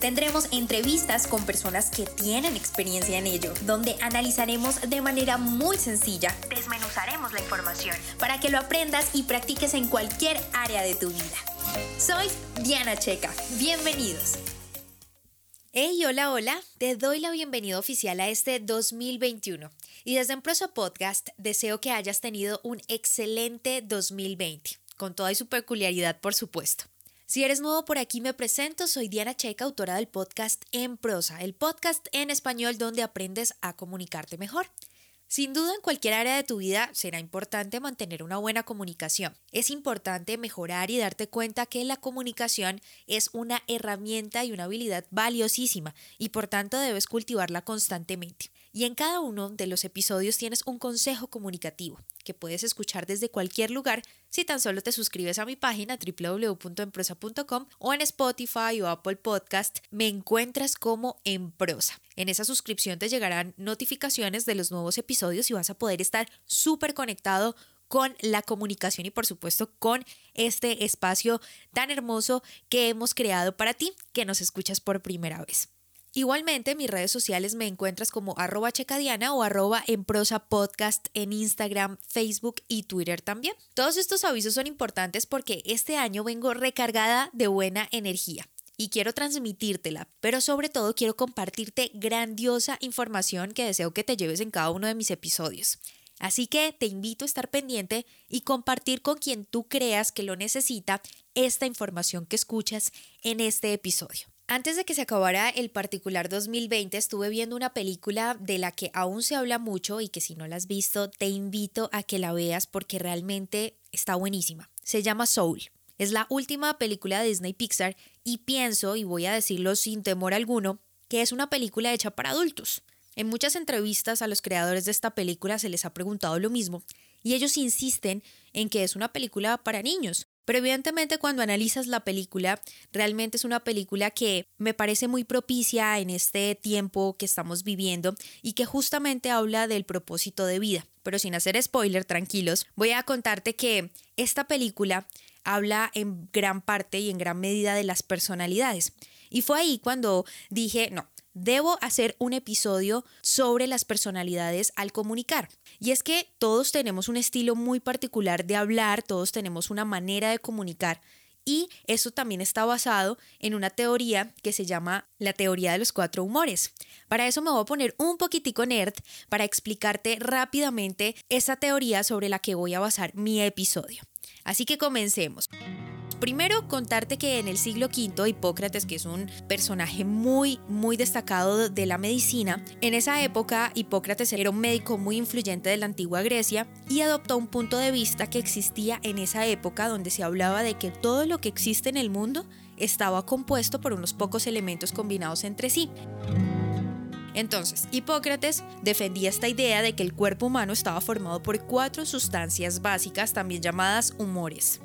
Tendremos entrevistas con personas que tienen experiencia en ello, donde analizaremos de manera muy sencilla, desmenuzaremos la información para que lo aprendas y practiques en cualquier área de tu vida. Soy Diana Checa, bienvenidos. Hey, hola, hola, te doy la bienvenida oficial a este 2021 y desde Emproso Podcast deseo que hayas tenido un excelente 2020, con toda su peculiaridad por supuesto. Si eres nuevo por aquí, me presento. Soy Diana Checa, autora del podcast En Prosa, el podcast en español donde aprendes a comunicarte mejor. Sin duda, en cualquier área de tu vida será importante mantener una buena comunicación. Es importante mejorar y darte cuenta que la comunicación es una herramienta y una habilidad valiosísima y por tanto debes cultivarla constantemente. Y en cada uno de los episodios tienes un consejo comunicativo que puedes escuchar desde cualquier lugar si tan solo te suscribes a mi página www.emprosa.com o en Spotify o Apple Podcast me encuentras como en prosa. En esa suscripción te llegarán notificaciones de los nuevos episodios y vas a poder estar súper conectado con la comunicación y por supuesto con este espacio tan hermoso que hemos creado para ti que nos escuchas por primera vez. Igualmente, en mis redes sociales me encuentras como arroba checadiana o arroba en prosa podcast en Instagram, Facebook y Twitter también. Todos estos avisos son importantes porque este año vengo recargada de buena energía y quiero transmitírtela, pero sobre todo quiero compartirte grandiosa información que deseo que te lleves en cada uno de mis episodios. Así que te invito a estar pendiente y compartir con quien tú creas que lo necesita esta información que escuchas en este episodio. Antes de que se acabara el particular 2020 estuve viendo una película de la que aún se habla mucho y que si no la has visto te invito a que la veas porque realmente está buenísima. Se llama Soul. Es la última película de Disney Pixar y pienso, y voy a decirlo sin temor alguno, que es una película hecha para adultos. En muchas entrevistas a los creadores de esta película se les ha preguntado lo mismo y ellos insisten en que es una película para niños, pero evidentemente cuando analizas la película, realmente es una película que me parece muy propicia en este tiempo que estamos viviendo y que justamente habla del propósito de vida. Pero sin hacer spoiler, tranquilos, voy a contarte que esta película habla en gran parte y en gran medida de las personalidades. Y fue ahí cuando dije, no, debo hacer un episodio sobre las personalidades al comunicar. Y es que todos tenemos un estilo muy particular de hablar, todos tenemos una manera de comunicar. Y eso también está basado en una teoría que se llama la teoría de los cuatro humores. Para eso me voy a poner un poquitico nerd para explicarte rápidamente esa teoría sobre la que voy a basar mi episodio. Así que comencemos. Primero, contarte que en el siglo V, Hipócrates, que es un personaje muy, muy destacado de la medicina, en esa época Hipócrates era un médico muy influyente de la antigua Grecia y adoptó un punto de vista que existía en esa época donde se hablaba de que todo lo que existe en el mundo estaba compuesto por unos pocos elementos combinados entre sí. Entonces, Hipócrates defendía esta idea de que el cuerpo humano estaba formado por cuatro sustancias básicas, también llamadas humores.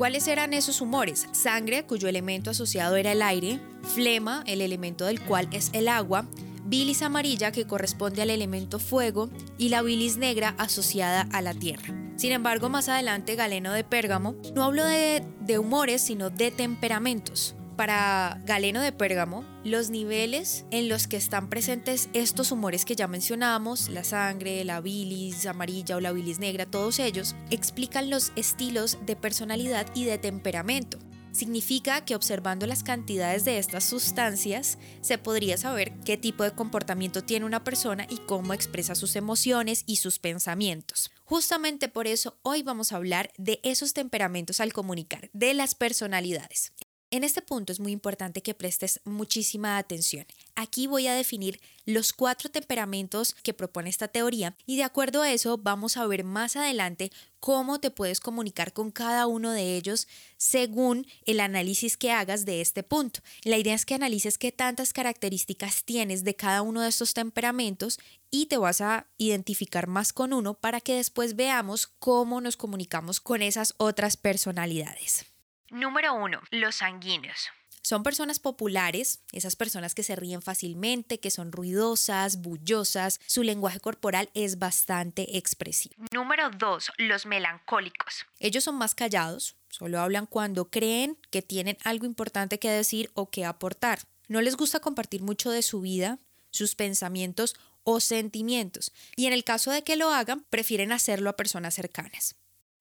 ¿Cuáles eran esos humores? Sangre, cuyo elemento asociado era el aire, flema, el elemento del cual es el agua, bilis amarilla que corresponde al elemento fuego y la bilis negra asociada a la tierra. Sin embargo, más adelante Galeno de Pérgamo no habló de, de humores, sino de temperamentos para Galeno de Pérgamo, los niveles en los que están presentes estos humores que ya mencionamos, la sangre, la bilis amarilla o la bilis negra, todos ellos, explican los estilos de personalidad y de temperamento. Significa que observando las cantidades de estas sustancias se podría saber qué tipo de comportamiento tiene una persona y cómo expresa sus emociones y sus pensamientos. Justamente por eso hoy vamos a hablar de esos temperamentos al comunicar, de las personalidades. En este punto es muy importante que prestes muchísima atención. Aquí voy a definir los cuatro temperamentos que propone esta teoría y de acuerdo a eso vamos a ver más adelante cómo te puedes comunicar con cada uno de ellos según el análisis que hagas de este punto. La idea es que analices qué tantas características tienes de cada uno de estos temperamentos y te vas a identificar más con uno para que después veamos cómo nos comunicamos con esas otras personalidades. Número 1. Los sanguíneos. Son personas populares, esas personas que se ríen fácilmente, que son ruidosas, bullosas, su lenguaje corporal es bastante expresivo. Número 2. Los melancólicos. Ellos son más callados, solo hablan cuando creen que tienen algo importante que decir o que aportar. No les gusta compartir mucho de su vida, sus pensamientos o sentimientos, y en el caso de que lo hagan, prefieren hacerlo a personas cercanas.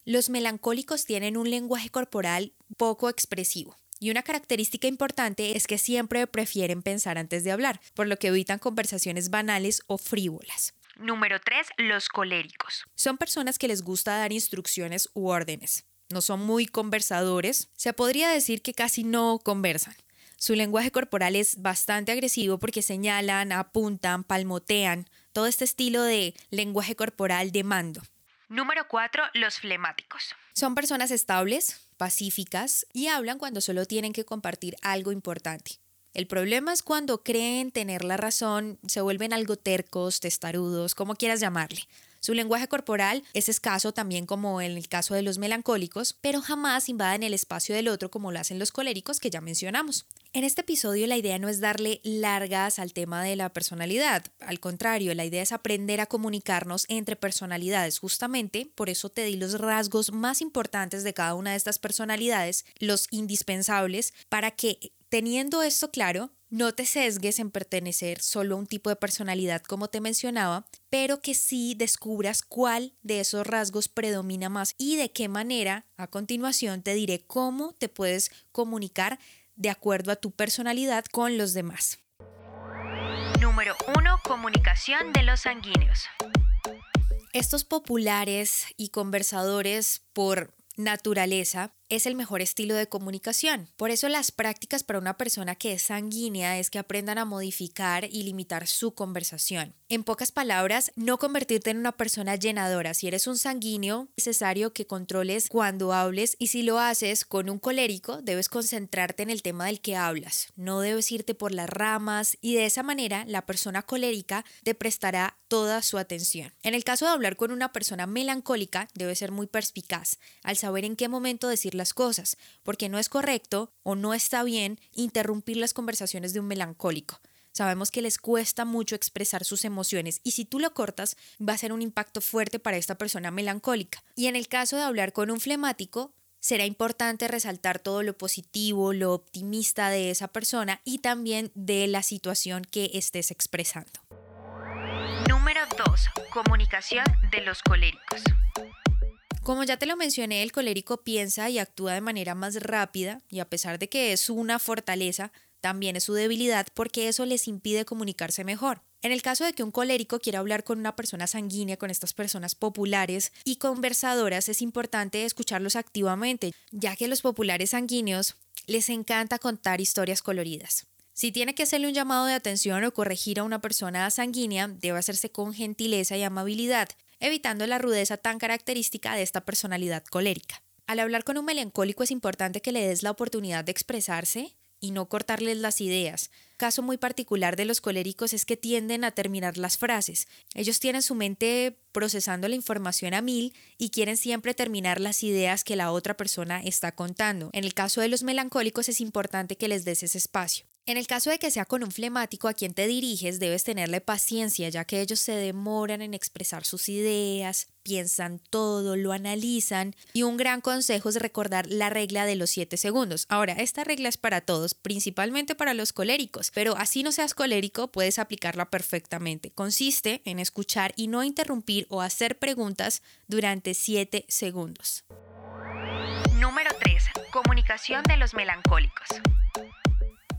Los melancólicos tienen un lenguaje corporal poco expresivo. Y una característica importante es que siempre prefieren pensar antes de hablar, por lo que evitan conversaciones banales o frívolas. Número 3. Los coléricos. Son personas que les gusta dar instrucciones u órdenes. No son muy conversadores. Se podría decir que casi no conversan. Su lenguaje corporal es bastante agresivo porque señalan, apuntan, palmotean, todo este estilo de lenguaje corporal de mando. Número 4. Los flemáticos. Son personas estables, pacíficas y hablan cuando solo tienen que compartir algo importante. El problema es cuando creen tener la razón, se vuelven algo tercos, testarudos, como quieras llamarle. Su lenguaje corporal es escaso también como en el caso de los melancólicos, pero jamás invaden el espacio del otro como lo hacen los coléricos que ya mencionamos. En este episodio la idea no es darle largas al tema de la personalidad, al contrario, la idea es aprender a comunicarnos entre personalidades. Justamente por eso te di los rasgos más importantes de cada una de estas personalidades, los indispensables, para que teniendo esto claro, no te sesgues en pertenecer solo a un tipo de personalidad como te mencionaba, pero que sí descubras cuál de esos rasgos predomina más y de qué manera a continuación te diré cómo te puedes comunicar de acuerdo a tu personalidad con los demás. Número 1. Comunicación de los sanguíneos. Estos populares y conversadores por naturaleza es el mejor estilo de comunicación. Por eso las prácticas para una persona que es sanguínea es que aprendan a modificar y limitar su conversación. En pocas palabras, no convertirte en una persona llenadora. Si eres un sanguíneo, es necesario que controles cuando hables y si lo haces con un colérico, debes concentrarte en el tema del que hablas. No debes irte por las ramas y de esa manera la persona colérica te prestará toda su atención. En el caso de hablar con una persona melancólica, debe ser muy perspicaz al saber en qué momento decir las cosas, porque no es correcto o no está bien interrumpir las conversaciones de un melancólico. Sabemos que les cuesta mucho expresar sus emociones y si tú lo cortas va a ser un impacto fuerte para esta persona melancólica. Y en el caso de hablar con un flemático, será importante resaltar todo lo positivo, lo optimista de esa persona y también de la situación que estés expresando. Número 2. Comunicación de los coléricos. Como ya te lo mencioné, el colérico piensa y actúa de manera más rápida y a pesar de que es una fortaleza, también es su debilidad porque eso les impide comunicarse mejor. En el caso de que un colérico quiera hablar con una persona sanguínea, con estas personas populares y conversadoras, es importante escucharlos activamente, ya que los populares sanguíneos les encanta contar historias coloridas. Si tiene que hacerle un llamado de atención o corregir a una persona sanguínea, debe hacerse con gentileza y amabilidad, evitando la rudeza tan característica de esta personalidad colérica. Al hablar con un melancólico es importante que le des la oportunidad de expresarse y no cortarles las ideas. Caso muy particular de los coléricos es que tienden a terminar las frases. Ellos tienen su mente procesando la información a mil y quieren siempre terminar las ideas que la otra persona está contando. En el caso de los melancólicos es importante que les des ese espacio. En el caso de que sea con un flemático a quien te diriges, debes tenerle paciencia, ya que ellos se demoran en expresar sus ideas, piensan todo, lo analizan y un gran consejo es recordar la regla de los 7 segundos. Ahora, esta regla es para todos, principalmente para los coléricos, pero así no seas colérico, puedes aplicarla perfectamente. Consiste en escuchar y no interrumpir o hacer preguntas durante 7 segundos. Número 3. Comunicación de los melancólicos.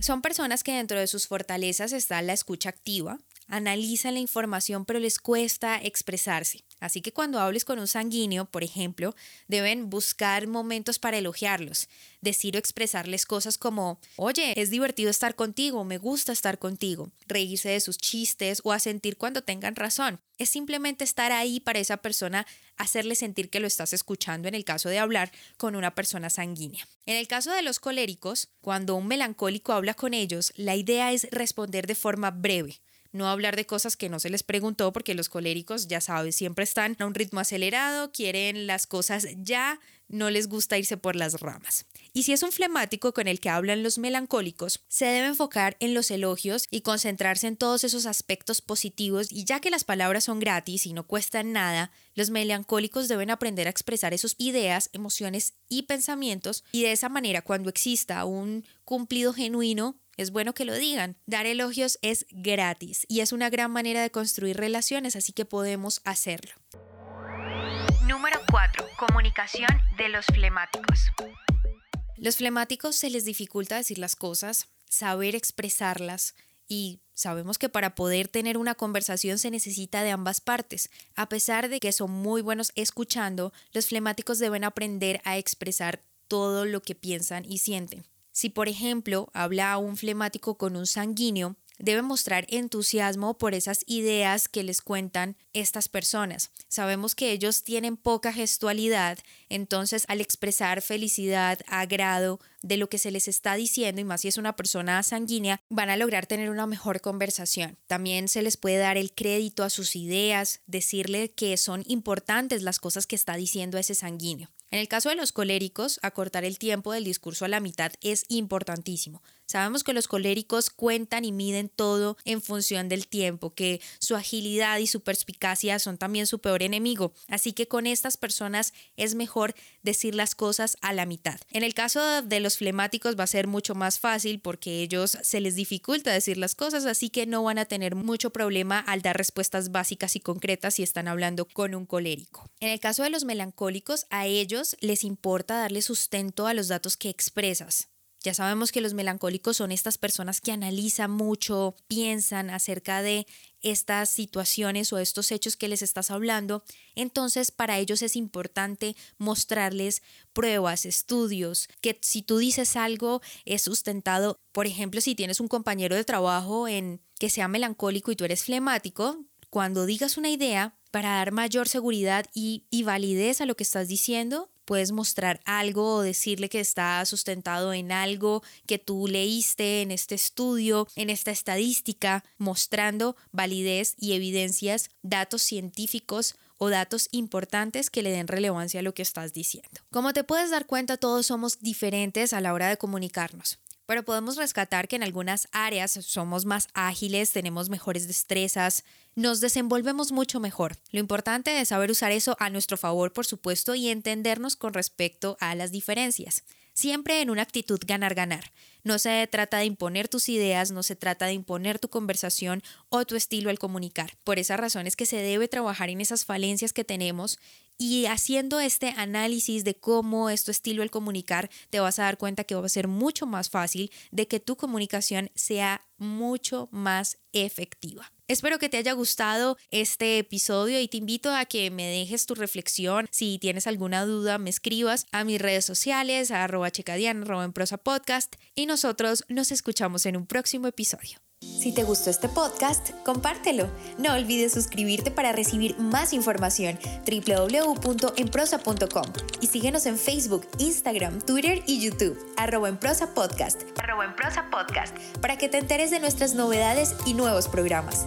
Son personas que dentro de sus fortalezas está la escucha activa, analizan la información pero les cuesta expresarse. Así que cuando hables con un sanguíneo, por ejemplo, deben buscar momentos para elogiarlos, decir o expresarles cosas como, oye, es divertido estar contigo, me gusta estar contigo, reírse de sus chistes o asentir cuando tengan razón. Es simplemente estar ahí para esa persona, hacerle sentir que lo estás escuchando en el caso de hablar con una persona sanguínea. En el caso de los coléricos, cuando un melancólico habla con ellos, la idea es responder de forma breve no hablar de cosas que no se les preguntó porque los coléricos, ya sabes, siempre están a un ritmo acelerado, quieren las cosas ya, no les gusta irse por las ramas. Y si es un flemático con el que hablan los melancólicos, se debe enfocar en los elogios y concentrarse en todos esos aspectos positivos y ya que las palabras son gratis y no cuestan nada, los melancólicos deben aprender a expresar esas ideas, emociones y pensamientos y de esa manera cuando exista un cumplido genuino es bueno que lo digan. Dar elogios es gratis y es una gran manera de construir relaciones, así que podemos hacerlo. Número 4. Comunicación de los flemáticos. Los flemáticos se les dificulta decir las cosas, saber expresarlas y sabemos que para poder tener una conversación se necesita de ambas partes. A pesar de que son muy buenos escuchando, los flemáticos deben aprender a expresar todo lo que piensan y sienten. Si, por ejemplo, habla un flemático con un sanguíneo, debe mostrar entusiasmo por esas ideas que les cuentan estas personas. Sabemos que ellos tienen poca gestualidad, entonces al expresar felicidad, agrado de lo que se les está diciendo, y más si es una persona sanguínea, van a lograr tener una mejor conversación. También se les puede dar el crédito a sus ideas, decirle que son importantes las cosas que está diciendo ese sanguíneo. En el caso de los coléricos, acortar el tiempo del discurso a la mitad es importantísimo. Sabemos que los coléricos cuentan y miden todo en función del tiempo, que su agilidad y su perspicacia son también su peor enemigo. Así que con estas personas es mejor decir las cosas a la mitad. En el caso de los flemáticos va a ser mucho más fácil porque ellos se les dificulta decir las cosas, así que no van a tener mucho problema al dar respuestas básicas y concretas si están hablando con un colérico. En el caso de los melancólicos, a ellos les importa darle sustento a los datos que expresas. Ya sabemos que los melancólicos son estas personas que analizan mucho, piensan acerca de estas situaciones o estos hechos que les estás hablando. Entonces, para ellos es importante mostrarles pruebas, estudios, que si tú dices algo es sustentado. Por ejemplo, si tienes un compañero de trabajo en que sea melancólico y tú eres flemático, cuando digas una idea, para dar mayor seguridad y, y validez a lo que estás diciendo, puedes mostrar algo o decirle que está sustentado en algo que tú leíste en este estudio, en esta estadística, mostrando validez y evidencias, datos científicos o datos importantes que le den relevancia a lo que estás diciendo. Como te puedes dar cuenta, todos somos diferentes a la hora de comunicarnos pero podemos rescatar que en algunas áreas somos más ágiles, tenemos mejores destrezas, nos desenvolvemos mucho mejor. Lo importante es saber usar eso a nuestro favor, por supuesto, y entendernos con respecto a las diferencias. Siempre en una actitud ganar-ganar. No se trata de imponer tus ideas, no se trata de imponer tu conversación o tu estilo al comunicar. Por esa razón es que se debe trabajar en esas falencias que tenemos y haciendo este análisis de cómo es tu estilo el comunicar, te vas a dar cuenta que va a ser mucho más fácil de que tu comunicación sea mucho más efectiva. Espero que te haya gustado este episodio y te invito a que me dejes tu reflexión. Si tienes alguna duda, me escribas a mis redes sociales, a arroba checadiana, arroba en prosa podcast y nosotros nos escuchamos en un próximo episodio. Si te gustó este podcast, compártelo. No olvides suscribirte para recibir más información. www.enprosa.com y síguenos en Facebook, Instagram, Twitter y YouTube, arroba en prosa podcast, arroba en prosa podcast, para que te enteres de nuestras novedades y nuevos programas.